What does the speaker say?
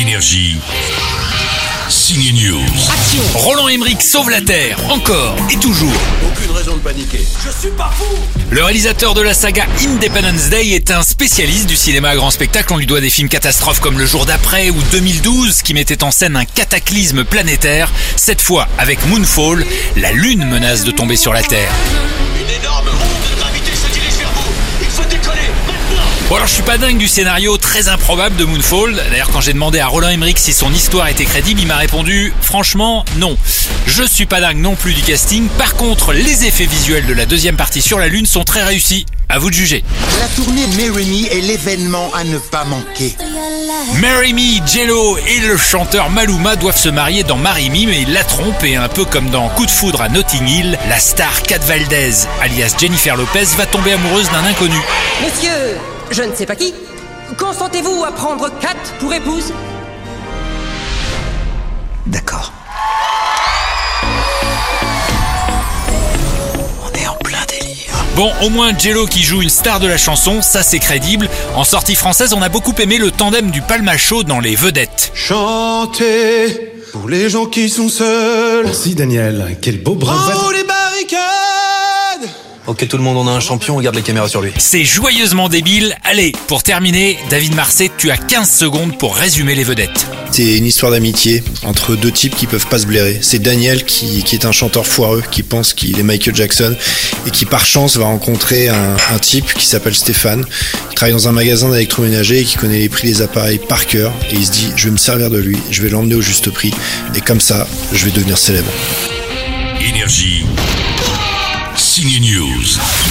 Énergie. Signe News. Roland Emmerich sauve la Terre, encore et toujours. Aucune raison de paniquer. Je suis pas fou Le réalisateur de la saga Independence Day est un spécialiste du cinéma à grand spectacle. On lui doit des films catastrophes comme Le Jour d'après ou 2012 qui mettaient en scène un cataclysme planétaire. Cette fois, avec Moonfall, la Lune menace de tomber sur la Terre. Alors je suis pas dingue du scénario très improbable de Moonfall. D'ailleurs quand j'ai demandé à Roland Emmerich si son histoire était crédible, il m'a répondu franchement non. Je suis pas dingue non plus du casting. Par contre, les effets visuels de la deuxième partie sur la Lune sont très réussis. À vous de juger. La tournée Marry Me est l'événement à ne pas manquer. Marry Me, Jello et le chanteur Maluma doivent se marier dans Marry Me, mais il la trompe et un peu comme dans Coup de foudre à Notting Hill, la star Kat Valdez, alias Jennifer Lopez, va tomber amoureuse d'un inconnu. Messieurs, je ne sais pas qui, consentez-vous à prendre Kat pour épouse? D'accord. On est en plein délire. Bon, au moins Jello qui joue une star de la chanson, ça c'est crédible. En sortie française, on a beaucoup aimé le tandem du Palma Show dans Les Vedettes. Chanter pour les gens qui sont seuls. Merci Daniel, quel beau bras. Oh les barricades Ok tout le monde, on a un champion, on garde les caméras sur lui. C'est joyeusement débile. Allez, pour terminer, David Marseille, tu as 15 secondes pour résumer les vedettes. C'est une histoire d'amitié entre deux types qui peuvent pas se blairer. C'est Daniel qui, qui est un chanteur foireux, qui pense qu'il est Michael Jackson et qui par chance va rencontrer un, un type qui s'appelle Stéphane, qui travaille dans un magasin d'électroménager et qui connaît les prix des appareils par cœur. Et il se dit, je vais me servir de lui, je vais l'emmener au juste prix. Et comme ça, je vais devenir célèbre. Énergie. Signe News.